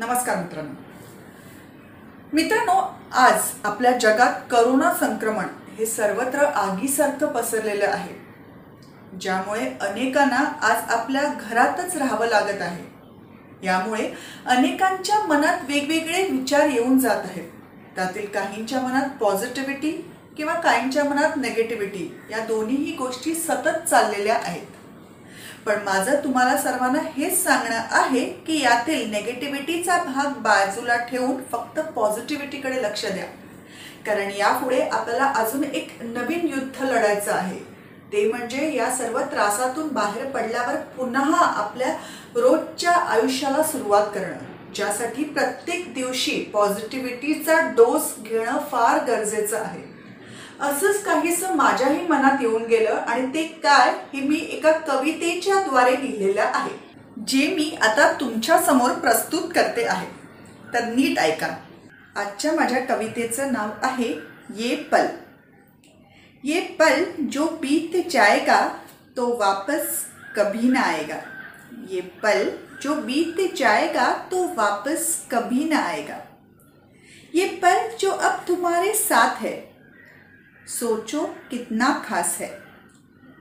नमस्कार मित्रांनो. मित्रांनो आज आपल्या जगात करोना संक्रमण हे सर्वत्र आगीसारखं पसरलेलं आहे ज्यामुळे अनेकांना आज आपल्या घरातच राहावं लागत आहे. यामुळे अनेकांच्या मनात वेगवेगळे विचार येऊन जात आहेत. त्यातील काहींच्या मनात पॉझिटिव्हिटी किंवा काहींच्या मनात नेगेटिव्हिटी या दोन्हीही गोष्टी सतत चाललेल्या आहेत. पण माझं तुम्हाला सर्वांना हेच सांगणं आहे की यातील नेगेटिव्हिटीचा भाग बाजूला ठेवून फक्त पॉझिटिव्हिटीकडे लक्ष द्या. कारण यापुढे आपल्याला अजून एक नवीन युद्ध लढायचं आहे. ते म्हणजे या सर्व त्रासातून बाहेर पडल्यावर पुन्हा आपल्या रोजच्या आयुष्याला सुरुवात करणं. ज्यासाठी प्रत्येक दिवशी पॉझिटिव्हिटीचा डोस घेणं फार गरजेचं आहे. असंच काहीसं माझ्याही मनात येऊन गेलं आणि ते काय हे मी एका कवितेच्या द्वारे लिहिलेलं आहे जे मी आता तुमच्यासमोर प्रस्तुत करते आहे. तर नीट ऐका. आजच्या माझ्या कवितेचं नाव आहे ये पल. ये पल जो बीत जाएगा तो वापस कभी ना आएगा. ये पल जो बीत जाएगा तो वापस कभी ना आएगा. ये पल जो अब तुम्हारे साथ है सोचो कितना खास है।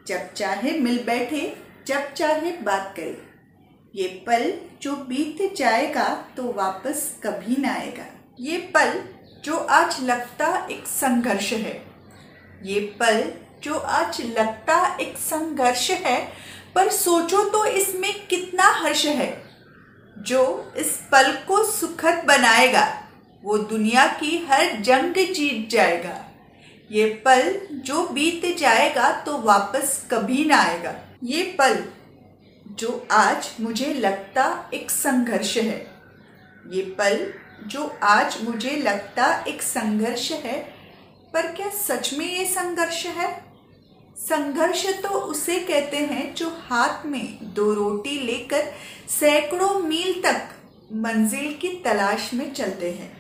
जब चाहे मिल बैठे, जब चाहे बात करे। ये पल जो बीत जाएगा तो वापस कभी ना आएगा। ये पल जो आज लगता एक संघर्ष है। ये पल जो आज लगता एक संघर्ष है, पर सोचो तो इसमें कितना हर्ष है। जो इस पल को सुखद बनाएगा, वो दुनिया की हर जंग जीत जाएगा। ये पल जो बीत जाएगा तो वापस कभी ना आएगा। ये पल जो आज मुझे लगता एक संघर्ष है। ये पल जो आज मुझे लगता एक संघर्ष है, पर क्या सच में ये संघर्ष है? संघर्ष तो उसे कहते हैं जो हाथ में दो रोटी लेकर सैकड़ों मील तक मंजिल की तलाश में चलते हैं।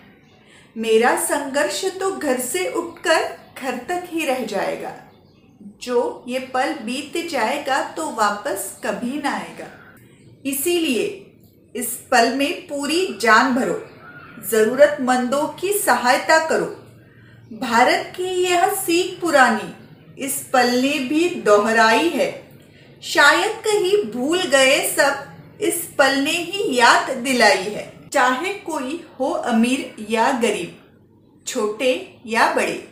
मेरा संघर्ष तो घर से उठकर घर तक ही रह जाएगा। जो ये पल बीत जाएगा तो वापस कभी ना आएगा। इसीलिए इस पल में पूरी जान भरो, जरूरतमंदों की सहायता करो। भारत की यह सीख पुरानी इस पल ने भी दोहराई है। शायद कहीं भूल गए सब इस पल ने ही याद दिलाई है। चाहे कोई हो अमीर या गरीब, छोटे या बड़े।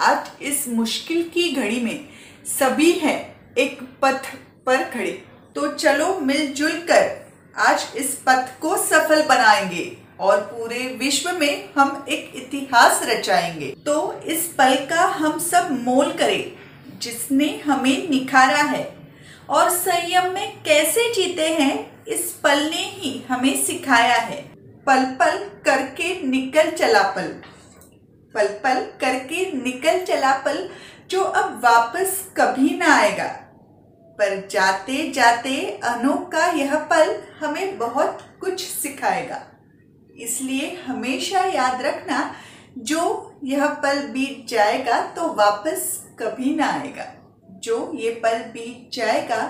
आज इस मुश्किल की घड़ी में सभी हैं एक पथ पर खड़े। तो चलो मिलजुल कर आज इस पथ को सफल बनाएँगे और पूरे विश्व में हम एक इतिहास रचाएँगे। तो इस पल का हम सब मोल करें, जिसने हमें निखारा है। और संयम में कैसे जीते हैं, इस पल ने ही हमें सिखाया है। पल पल करके निकल चला पल। पल पल करके निकल चला पल, जो अब वापस कभी ना आएगा। पर जाते जाते अनोखा यह पल हमें बहुत कुछ सिखाएगा। इसलिए हमेशा याद रखना, जो यह पल बीत जाएगा तो वापस कभी ना आएगा। जो ये पल बीत जाएगा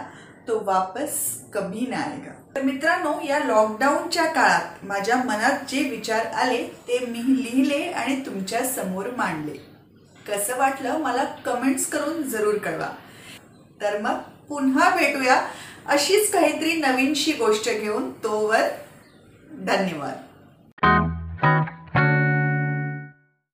तो वापस कभी ना आएगा. तर मित्रांनो या लॉकडाऊनच्या काळात माझ्या मनात जे विचार आले ते मी लिहिले आणि तुमच्यासमोर मांडले. कसं वाटलं मला कमेंट्स करून जरूर कळवा. तर मग पुन्हा भेटूया अशीच काहीतरी नवीनशी गोष्ट घेऊन. तोवर धन्यवाद.